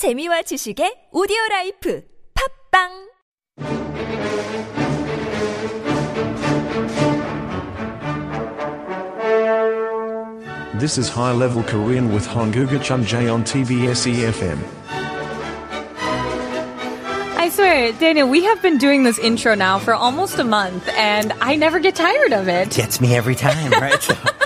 재미와 지식의 오디오 라이프 팝빵 This is High Level Korean with Honguga Chunjae on TBS EFM. I swear, Daniel, we have been doing this intro now for almost a month, and I never get tired of it. Gets me every time, right?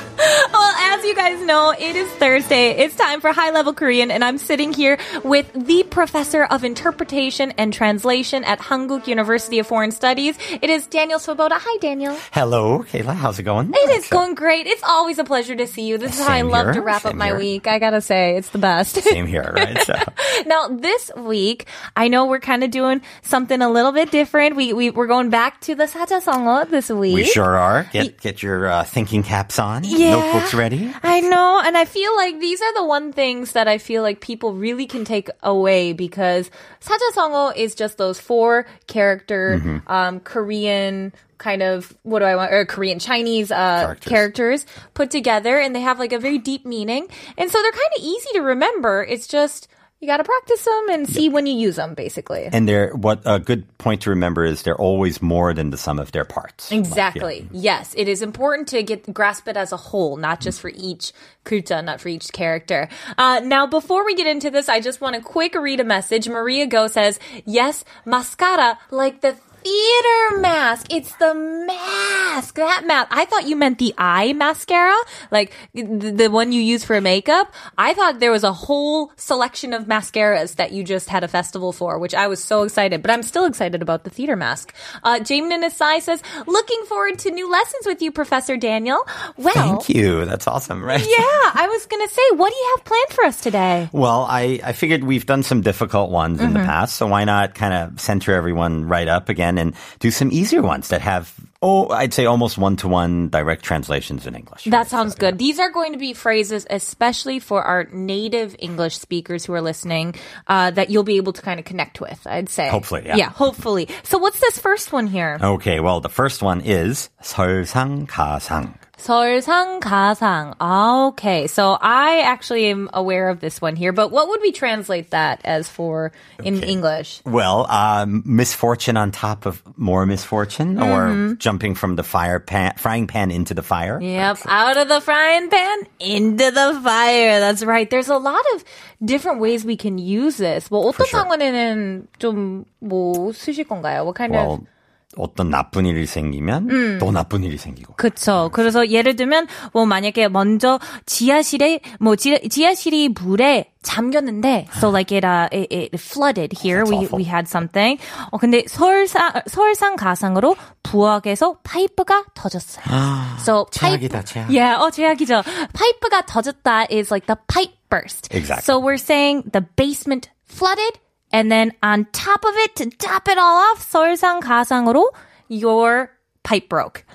you guys know, it is Thursday. It's time for High Level Korean, and I'm sitting here with the professor of interpretation and translation at Hanguk University of Foreign Studies. It is Daniel Svoboda. Hi, Daniel. Hello, Kayla. How's it going? It is going great. It's always a pleasure to see you. This is how I love to wrap up my here. week. I gotta say, it's the best. Same here, right? So. now, this week, I know we're kind of doing something a little bit different. We, we we're going back to the sajasongo this week. We sure are. Get get your uh, thinking caps on, Yeah. notebooks ready. I know, and I feel like these are the one things that I feel like people really can take away because 사자성어 is just those four character Mm-hmm. um, Korean kind of what do I want or Korean Chinese uh, Characters. characters put together, and they have like a very deep meaning, and so they're kind of easy to remember. It's just you got to practice them and see when you use them, basically. And they're what a good point to remember is they're always more than the sum of their parts. Exactly. Yes, it is important to get grasp it as a whole, not just for each kulta, not for each character. Uh, now, before we get into this, I just want to quick read a message. Maria Go says, "Yes, mascara like the." Theater mask. It's the mask. That mask. I thought you meant the eye mascara, like the, the one you use for makeup. I thought there was a whole selection of mascaras that you just had a festival for, which I was so excited. But I'm still excited about the theater mask. Uh, Jamin Asai says, "Looking forward to new lessons with you, Professor Daniel." Well, Thank you. That's awesome, right? yeah, I was gonna say, what do you have planned for us today? Well, I, I figured we've done some difficult ones in Mm-hmm. the past, so why not kind of center everyone right up again and do some easier ones that have, oh, I'd say almost one to one direct translations in English. That sounds good. These are going to be phrases, especially for our native English speakers who are listening, uh, that you'll be able to kind of connect with, I'd say. Hopefully, yeah. Yeah, hopefully. So what's this first one here? Okay, well, the first one is 설상가상. 설상가상. Ah, okay. So I actually am aware of this one here, but what would we translate that as for in English? Well, um, misfortune on top of more misfortune, or Mm-hmm. jumping from the fire pan, frying pan into the fire. Yep, out of the frying pan into the fire. That's right. There's a lot of different ways we can use this. 뭐 어떤 sure. 상황에는 좀뭐 쓰실 건가요? What kind of Well, 어떤 나쁜 일이 생기면 음. 또 나쁜 일이 생기고. 그쵸. 그래서 예를 들면, 뭐, 만약에 먼저 지하실에, 뭐, 지, 지하실이 물에 잠겼는데, so like it, uh, it, it flooded here. That's We, awful. we had something. 어, 근데 설상, 설상 가상으로 부엌에서 파이프가 터졌어요. so 최악이다, 최악. Yeah, 어, 최악이죠. 파이프가 터졌다 is like the pipe burst. Exactly. So we're saying the basement flooded, and then on top of it, to top it all off, 설상가상으로 your pipe broke.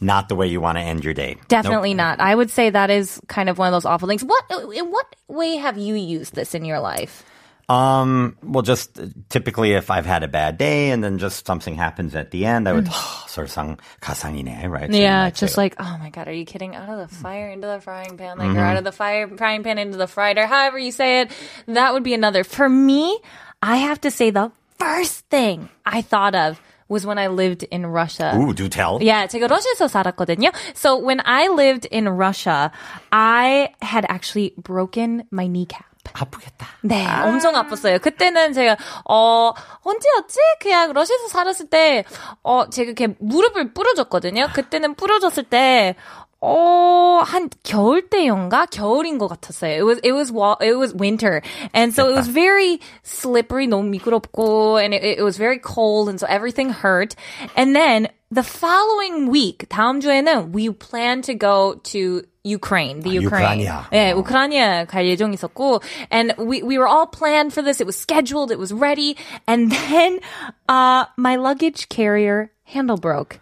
Not the way you want to end your day. Definitely Nope. not. I would say that is kind of one of those awful things. What in what way have you used this in your life? Um, well, just uh, typically if I've had a bad day and then just something happens at the end, I would, 설상 가상이네, right? So you Mm. Yeah, might just say, like, oh my god, are you kidding? Out of the fire into the frying pan, like or out of the fire frying pan into the fryer, however you say it. That would be another. For me, I have to say the first thing I thought of was when I lived in Russia. Ooh, do tell. Yeah, 제가 러시아에서 살았거든요. So when I lived in Russia, I had actually broken my kneecap. 아프겠다. 네, 엄청 아팠어요. 그때는 제가 어 언제였지? 그냥 러시아에서 살았을 때 어 제가 이렇게 무릎을 부러졌거든요. 그때는 부러졌을 때 어, 한 겨울 때인가? 겨울인 것 같았어요. It was, it was, wa- it was winter. And so it was very slippery, 너무 미끄럽고, and it, it was very cold, and so everything hurt. And then the following week, 다음 주에는 we plan to go to Ukraine, the Ukraine. 우크라이나. 예, 우크라이나 갈 예정이 있었고, and we we were all planned for this. It was scheduled. It was ready. And then, uh, my luggage carrier handle broke.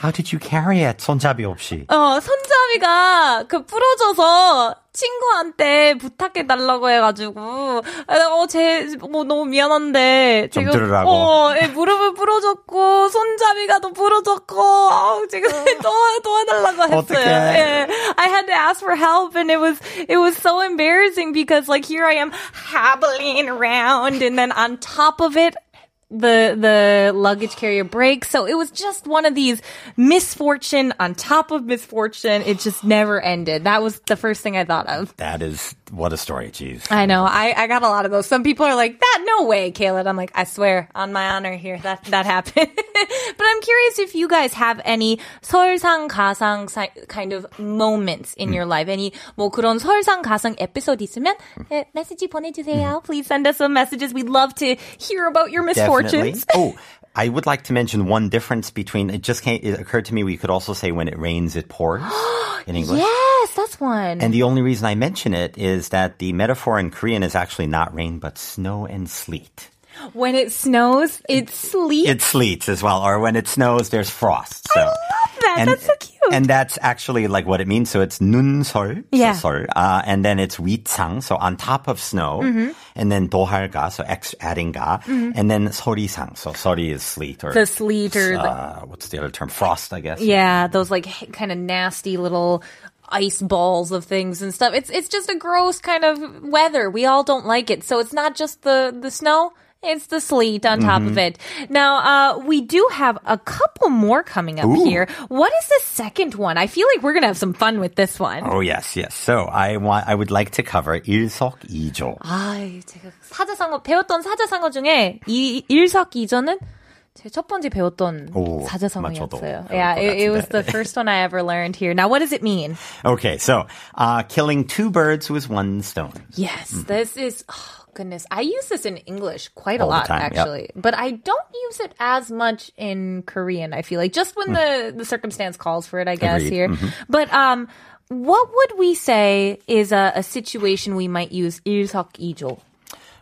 How did you carry it? 손잡이 없이. 어, 손잡이가 그 부러져서 친구한테 부탁해 달라고 해가지고 어, 제, 뭐 너무 미안한데 좀 지금 들으라고. 어, 예, 무릎을 부러졌고 손잡이가 또 부러졌고 어, 지금 도와 도와달라고 했어요. 어떡해. 예. I had to ask for help and it was it was so embarrassing because like here I am hobbling around and then on top of it the the luggage carrier breaks. So it was just one of these misfortune on top of misfortune. It just never ended. That was the first thing I thought of. That is what a story. Jeez. I know. I, I got a lot of those. Some people are like, that no way, Kayla. I'm like, I swear on my honor here that that happened. but I'm curious if you guys have any 설상 가상 si- kind of moments in your life. Any 뭐 그런 설상 가상 episode 있으면 예, 메시지 보내주세요. Please send us some messages. We'd love to hear about your Definitely. misfortunes. oh, I would like to mention one difference between. It just came, it occurred to me we could also say when it rains, it pours in English. Yes, that's one. And the only reason I mention it is that the metaphor in Korean is actually not rain, but snow and sleet. when it snows, it sleets. It sleets as well, or when it snows, there's frost. So that. And, that's so cute. And that's actually like what it means. So it's 눈설, Yeah. so 설, uh, and then it's 위창, so on top of snow, Mm-hmm. and then 도할가, so ex adding ga, and then 서리상, so 서리 is sleet or the sleet or the uh, what's the other term? Frost, I guess. Yeah, those like kind of nasty little ice balls of things and stuff. It's it's just a gross kind of weather. We all don't like it. So it's not just the the snow. It's the sleet on top of it. Now, uh, we do have a couple more coming up Ooh. here. What is the second one? I feel like we're gonna have some fun with this one. Oh yes, yes. So I want, I would like to cover 일석이조. 아, 제가 사자성어 배웠던 사자성어 중에 이 일석이조는 제 첫 번째 배웠던 오, 사자성어였어요. 저도 Yeah, 배울 것 it, it was the 같은데. first one I ever learned here. Now, what does it mean? Okay, so uh, killing two birds with one stone. Yes, this is. Oh, goodness, I use this in English quite a All the lot time, yep. actually, but I don't use it as much in Korean. I feel like just when the the circumstance calls for it, I guess Agreed. Mm-hmm. here. But um, what would we say is a, a situation we might use 일석이조?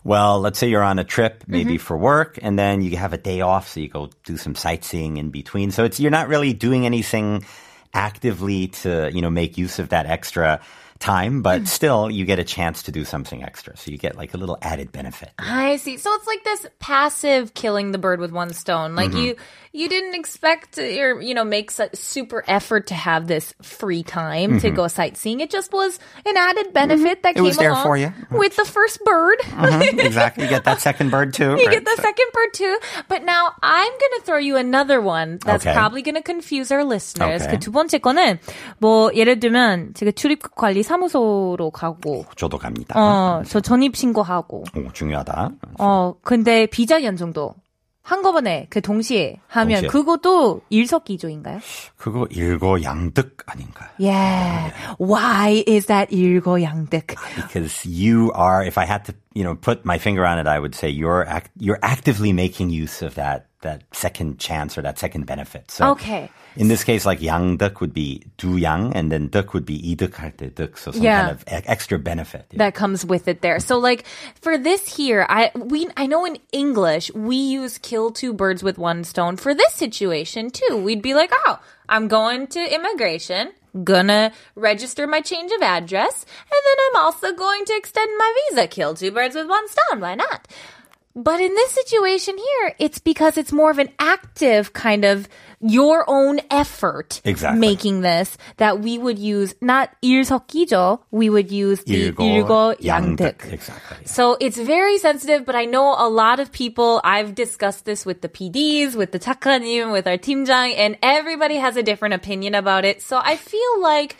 Well, let's say you're on a trip, maybe Mm-hmm. for work, and then you have a day off, so you go do some sightseeing in between. So it's you're not really doing anything actively to you know make use of that extra time, but Mm. still you get a chance to do something extra. So you get like a little added benefit. I see. So it's like this passive killing the bird with one stone. Like Mm-hmm. you, you didn't expect to, or you know make such super effort to have this free time to go sightseeing. It just was an added benefit that Mm-hmm. It came was there along for you. with the first bird. Mhm, exactly. You get that second bird too. You right? get the second bird too. But now I'm going to throw you another one that's Okay. probably going to confuse our listeners. Okay. 그 두 번째 거는 뭐 예를 들면 제가 출입국 관리 사무소로 가고 저도 갑니다. 어, 저 전입 신고하고 오, 중요하다. 어, 근데 비자 연정도 한꺼번에 그 동시에 하면 동시에. 그것도 일석이조인가요? 그거 일거양득 아닌가? Yeah. Why is that 일거양득? Because you are, if I had to, you know, put my finger on it, I would say you're act, you're actively making use of that that second chance or that second benefit. So Okay. In this case, like yang duck would be du yang, and then duck would be i harte duck. So some yeah. kind of extra benefit yeah. that comes with it there. So like for this here, I we I know in English we use kill two birds with one stone for this situation too. We'd be like, oh, I'm going to immigration gonna register my change of address, and then I'm also going to extend my visa, kill two birds with one stone. Why not? But in this situation here, it's because it's more of an active kind of your own effort Exactly. making this that we would use not 일석이조, we would use the 일거양득. 일거양득. Exactly. So it's very sensitive, but I know a lot of people, I've discussed this with the PDs, with the 작가님, with our 팀장, and everybody has a different opinion about it. So I feel like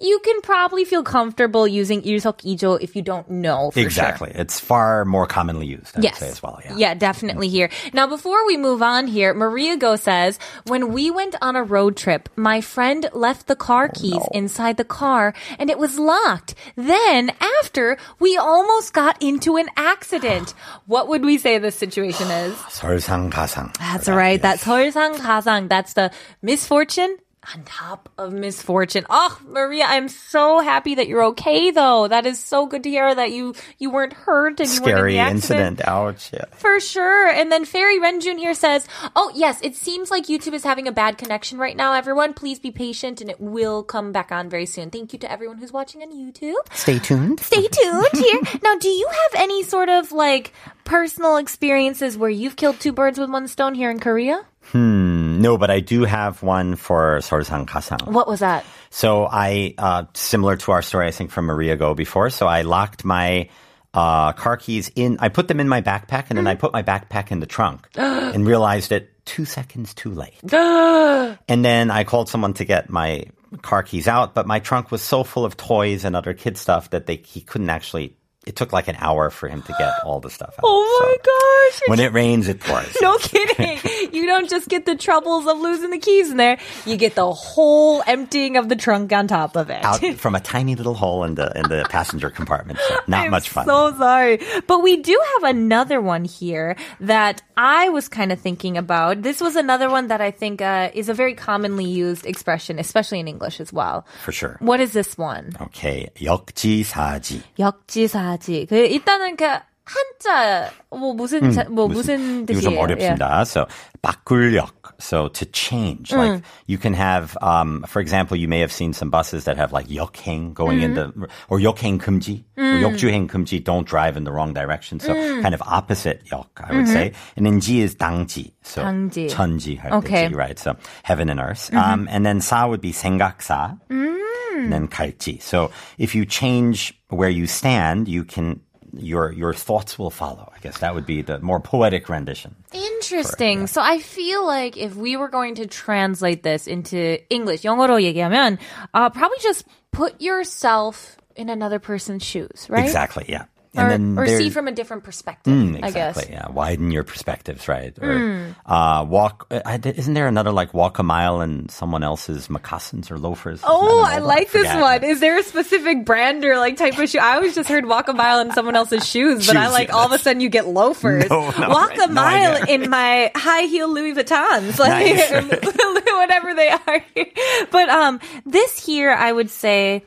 you can probably feel comfortable using 일석이조 if you don't know for sure. Exactly. It's far more commonly used, I Yes. would say as well. Yeah. definitely here. Now, before we move on here, Maria Go says, when we went on a road trip, my friend left the car keys inside the car and it was locked. Then, after, we almost got into an accident. what would we say this situation is? 설상가상. That's right. That's 설상가상. That's the misfortune on top of misfortune. Oh, Maria, I'm so happy that you're okay though. That is so good to hear that you you weren't hurt and you weren't in Scary incident. Ouch. Yeah. For sure. And then Fairy Renjun here says, Oh, yes, it seems like YouTube is having a bad connection right now. Everyone, please be patient and it will come back on very soon. Thank you to everyone who's watching on YouTube. Stay tuned. Stay tuned here. now, do you have any sort of like personal experiences where you've killed two birds with one stone here in Korea? Hmm. No, but I do have one for Seoulsang Kasang. What was that? So I, uh, similar to our story, I think from Maria Go before. So I locked my uh, car keys in. I put them in my backpack, and then I put my backpack in the trunk, and realized it two seconds too late. and then I called someone to get my car keys out, but my trunk was so full of toys and other kid stuff that they he couldn't actually It took like an hour for him to get all the stuff out. Oh my So gosh. When it rains, it pours. No kidding. You don't just get the troubles of losing the keys in there. You get the whole emptying of the trunk on top of it. out from a tiny little hole in the in the passenger compartment. So not I'm much fun. So sorry. But we do have another one here that I was kind of thinking about. This was another one that I think uh, is a very commonly used expression, especially in English as well. for sure. What is this one? Okay, 역지사지. 역지사지. 그 일단은 그 한자 뭐 무슨 자, 뭐 무슨, 이거 좀 뜻이에요? 어렵습니다. So 바꿀력. So to change, like you can have, um, for example, you may have seen some buses that have like 역행 going in the or 역행 금지 or 역주행 금지. Don't drive in the wrong direction. So kind of opposite 역, I would say. And then 지 is 당지. So 당지. 천지 할 Okay. 때 지, right? So heaven and earth. Um, and then 사 would be 생각사. And then 갈지. So if you change where you stand, you can your your thoughts will follow. I guess that would be the more poetic rendition. Interesting. So I feel like if we were going to translate this into English, 영어로 얘기하면, uh, probably just put yourself in another person's shoes, right? Exactly. Yeah. Or, or there- see from a different perspective, Mm, I guess. exactly. Yeah. Widen your perspectives, right? Or uh, walk. uh, Isn't there another like walk a mile in someone else's moccasins or loafers? Oh, I like this one. Is there a specific brand or like type of shoe? I always just heard walk a mile in someone else's shoes, but I Shoes, like yeah, all of a sudden you get loafers. No, no, walk right, a mile idea. in my high heel Louis Vuittons, like whatever they are. But um, this here, I would say.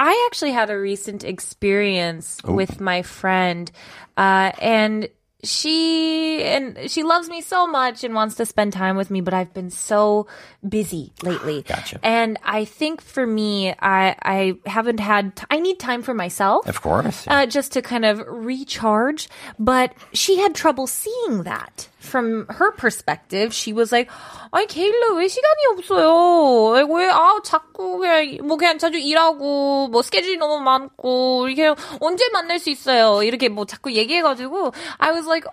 I actually had a recent experience with my friend, uh, and she and she loves me so much and wants to spend time with me, but I've been so busy lately. Gotcha. And I think for me, I I haven't had I need time for myself. Of course. Uh, just to kind of recharge. But she had trouble seeing that. From her perspective, she was like, 아니, 케일러 왜 시간이 없어요? 왜, 아, 자꾸 그냥, 뭐 그냥 자주 일하고, 뭐 스케줄이 너무 많고, 이렇게 언제 만날 수 있어요? 이렇게 뭐 자꾸 얘기해가지고, I was like,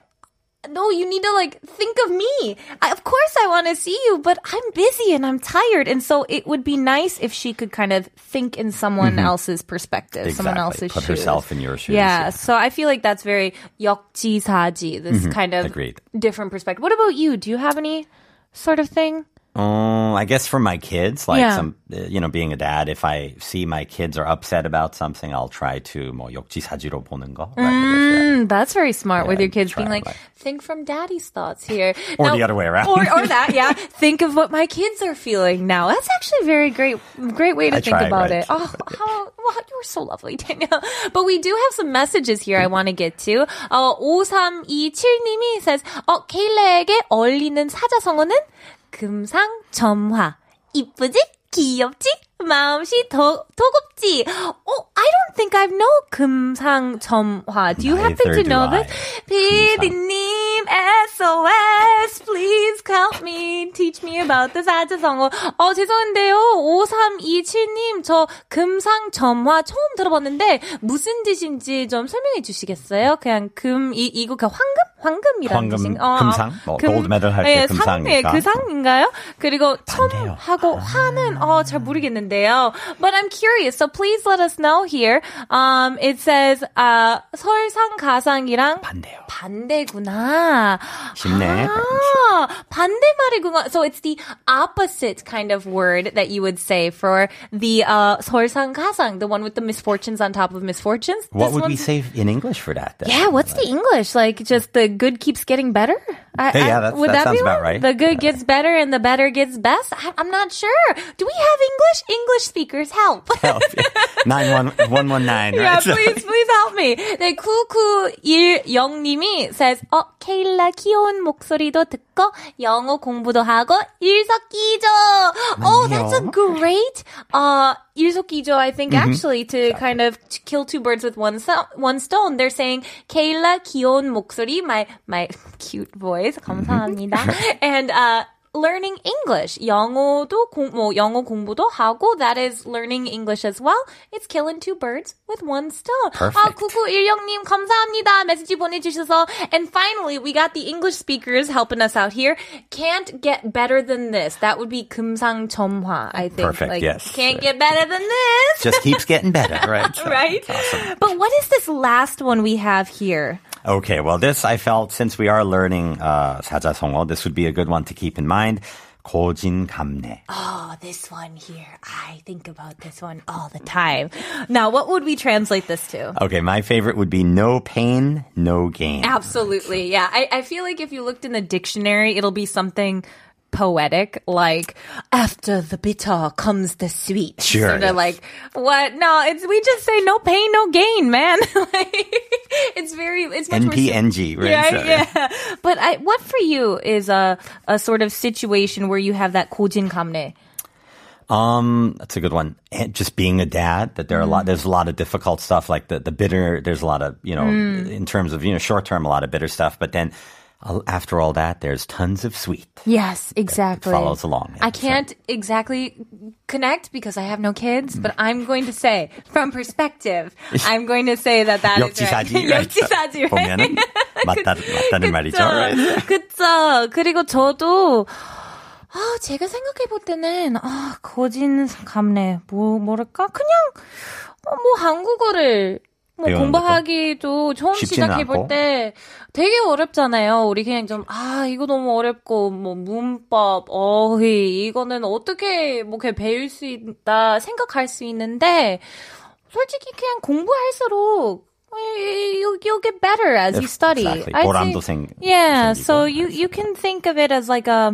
no, you need to like think of me. I, of course I want to see you, but I'm busy and I'm tired. And so it would be nice if she could kind of think in someone else's perspective, someone Exactly. else's Put shoes. herself in your shoes, Yeah, yeah. So I feel like that's very 역지사지, this kind of Agreed. different perspective. What about you? Do you have any sort of thing? Um, I guess for my kids, like Yeah. some, uh, you know, being a dad, if I see my kids are upset about something, I'll try to 뭐 역지사지로 보는 거. Right? I guess, yeah. Mm, that's very smart with Yeah, your kids try being like, like- think from daddy's thoughts here. Or the other way around. Or, or that, yeah. think of what my kids are feeling now. That's actually a very great, great way to I think try, about right? it. Oh, how, well, you were so lovely, Danielle. But we do have some messages here I want to get to. 어, 5327님이 says, 어, 케일레에게 어울리는 사자성어는 금상첨화. 이쁘지? 귀엽지? 마음씨 더, 도곱지? Oh, I don't think I know 금상첨화. Do you happen to know this? 피디님, SOS, please help me, teach me about the 사자성어. 어, 죄송한데요. 5327님, 저 금상첨화 처음 들어봤는데, 무슨 뜻인지 좀 설명해 주시겠어요? 그냥 금, 이, 이거 그 황금? 황금이라는 황금, 뜻인 금상? 뭐 골드 메달 할때 예, 금상이니까. 상, 예, 그 상인가요? 그리고. 첨하고 화는 어, 잘 모르겠는데 요. But I'm curious, so please let us know here. Um, it says uh, 설상 가상이랑 반대요. 반대구나. 쉽네. 아, 반대말이구나. So it's the opposite kind of word that you would say for the uh, 설상 가상, the one with the misfortunes on top of misfortunes. What This would we one's- say in English for that? Then? Yeah, what's the English? Like just the good keeps getting better? I, Hey, yeah, I- that's- would that that, be sounds about one? right. The good gets better and the better gets best. I, I'm not sure. Do we have English? English speakers help. Help. Nine one one one nine. Yeah, Right. So- please, please help me. 네, 9910님이 says, 어, 케일라 귀여운 목소리도 듣고 영어 공부도 하고 일석이조. Oh, that's a great, uh, 일석이조, I think, actually, to kind of to kill two birds with one, so- one stone. They're saying, 케일라 귀여운 목소리, my, my cute voice, 감사합니다. and, uh, learning English. 영어도 공, 뭐 영어 공부도 하고 that is learning English as well. It's killing two birds with one stone. 아, Perfect. 9916님 감사합니다. 메시지 보내주셔서 and finally we got the English speakers helping us out here. Can't get better than this. That would be 금상첨화, I think. Perfect, Like, yes. Can't get better than this. Just keeps getting better, right? So- right? But what is this last one we have here? Okay, well, this I felt since we are learning uh, 사자성어, this would be a good one to keep in mind. 고진감래. Oh, this one here. I think about this one all the time. Now, what would we translate this to? Okay, my favorite would be no pain, no gain. Absolutely. Yeah. I, I feel like if you looked in the dictionary, it'll be something poetic, like after the bitter comes the sweet. Sure. they're yes. like what? No, it's we just say no pain, no gain, man. like, it's very it's much NPNG, more, right? Yeah, so, yeah. yeah. But I, what for you is a a sort of situation where you have that kojin kamne. Um, that's a good one. And just being a dad, that there are mm. a lot, mm. there's a lot of difficult stuff, like the, the bitter, there's a lot of, you know, mm. in terms of, you know, short term, a lot of bitter stuff, but then after all that, there's tons of sweet. Yes, exactly. follows along, yeah, I can't exactly connect because I have no kids, but I'm going to say, from perspective, I'm going to say that that is right. 역지사지, right? 역지사지, right? 보면은 맞다, 맞다는 말이죠. Right? 그쵸. 그리고 저도 아, 제가 생각해 볼 때는 아, 거진 감래 뭐 뭐랄까? 그냥 어, 뭐 한국어를 뭐 공부하기도 처음 시작해 볼. 때 되게 어렵잖아요. 우리 그냥 좀 아, 이거 너무 어렵고 뭐 문법 어휘 이거는 어떻게 뭐 그냥 배울 수 있다 생각할 수 있는데 솔직히 그냥 공부할수록 you, you'll get better as you study. Exactly. Say- 생- yeah, so you you can think of it as like a,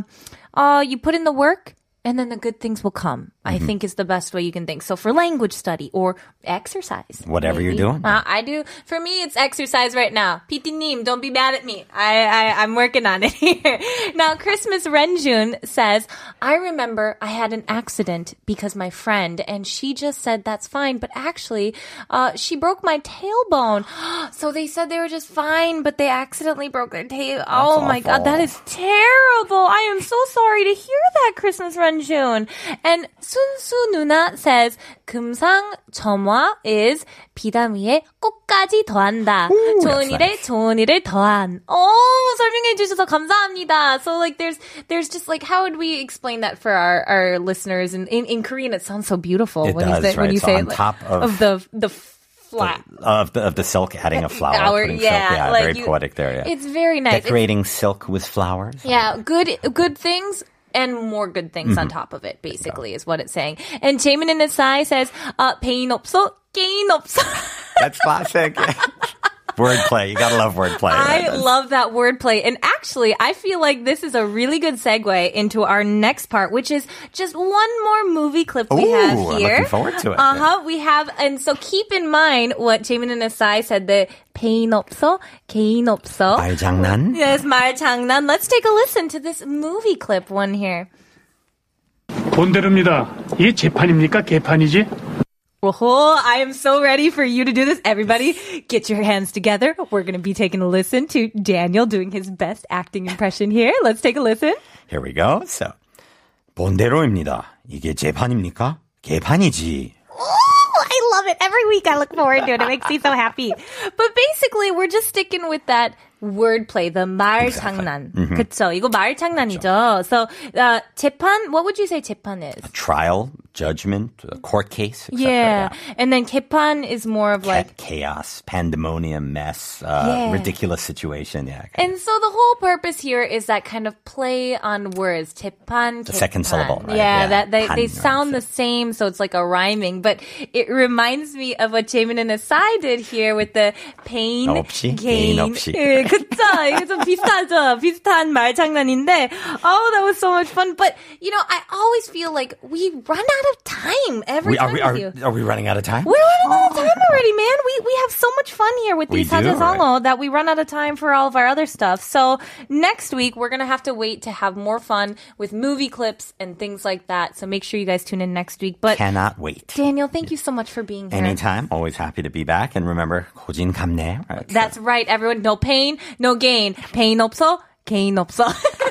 uh, you put in the work and then the good things will come. I Mm-hmm. think is the best way you can think. So for language study or exercise, Whatever you're doing. Uh, I do. For me, it's exercise right now. PT Neem, don't be mad at me. I, I I'm working on it here. now, Christmas Renjun says, I remember I had an accident because my friend, and she just said that's fine, but actually, uh, she broke my tailbone. so they said they were just fine, but they accidentally broke their tail. oh my god, that is terrible. I am so sorry to hear that, Christmas Renjun. And 순수 누나 says, 금상첨화 is 비담 위에 꽃까지 더한다. 좋은 that's 일에 nice. 좋은 일을 더한. 오, 설명해 주셔서 감사합니다. So like there's, there's just like, how would we explain that for our, our listeners? In, in, in Korean, it sounds so beautiful It when you does, say, when right? you So say on it, like, top of- the, the flat. Of the, of the silk, adding a flower. Flower, putting yeah, silk, yeah, like very you- poetic there, yeah. It's very nice. It's- Decorating silk with flowers. Yeah, good good things and more good things on top of it, basically, is what it's saying. And Jamin in his side says, uh, pain 없어, gain 없어. That's classic. wordplay. You gotta love wordplay. I right? love that wordplay. And actually, I feel like this is a really good segue into our next part, which is just one more movie clip we Ooh, have I'm here. looking forward to it. Uh huh. We have, and so keep in mind what Jamin and Asai said, the pain 없어, gain 없어. 말장난. Yes, 말장난. Let's take a listen to this movie clip one here. 본대로입니다. 이게 재판입니까? 개판이지? Oh, I am so ready for you to do this. Everybody, get your hands together. We're going to be taking a listen to Daniel doing his best acting impression here. Let's take a listen. Here we go. So, 본대로입니다. 이게 재판입니까? 개판이지. Oh, I love it. Every week I look forward to it. It makes me so happy. But basically, we're just sticking with that wordplay, the 말장난. 그쵸? 이거 말장난이죠. So, uh, 재판, what would you say 재판 is? Trial, judgment, a court case, etc. Yeah. And then 개판 is more of like, Like chaos, pandemonium, mess, uh, Yeah. ridiculous situation. Yeah. And so the whole purpose here is that kind of play on words. 재판, The second 개판. syllable, right? Yeah, Yeah. that they, 판, they right, sound so- the same, so it's like a rhyming. But it reminds me of what Jamin and Asai did here with the pain, 없이, gain. gain 없이. 예, 그쵸? 이게 좀 비슷하죠? 비슷한 말 장난인데, oh, that was so much fun. But, you know, I always feel like we run out of time every We, are, time we, with are, you. are we running out of time? We're running out of time already, man. We we have so much fun here with We these do, 사자성어 that we run out of time for all of our other stuff. So next week we're gonna have to wait to have more fun with movie clips and things like that. So make sure you guys tune in next week. But Cannot wait. Daniel, thank you so much for being here. Anytime. Always happy to be back. And remember, 고진 감내. Right? That's right, everyone. No pain, no gain. pain 없어, gain 없어.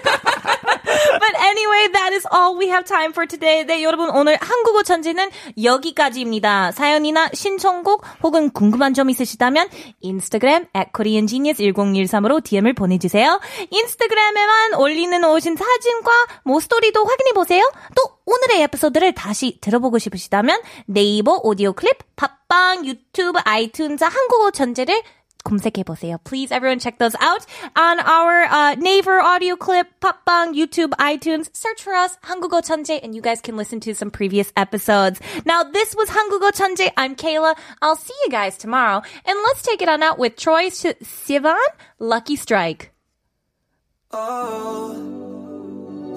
Anyway, that is all we have time for today. 네, 여러분 오늘 한국어 천재는 여기까지입니다. 사연이나 신청곡 혹은 궁금한 점 있으시다면 인스타그램 at koreangenius1013으로 DM을 보내주세요. 인스타그램에만 올리는 오신 사진과 뭐 스토리도 확인해보세요. 또 오늘의 에피소드를 다시 들어보고 싶으시다면 네이버 오디오 클립, 팟빵, 유튜브, 아이튠즈 한국어 천재를 검색해보세요. Please, everyone, check those out on our uh, Naver audio clip, Popbang, YouTube, iTunes. Search for us, 한국어 천재, and you guys can listen to some previous episodes. Now, this was 한국어 천재. I'm Kayla. I'll see you guys tomorrow. And let's take it on out with Troye Sivan, Lucky Strike. Oh,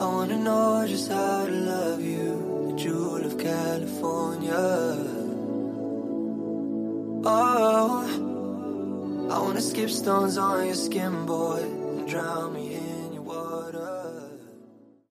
I wanna know just how to love you, the jewel of California. Oh. I wanna skip stones on your skin, boy, and drown me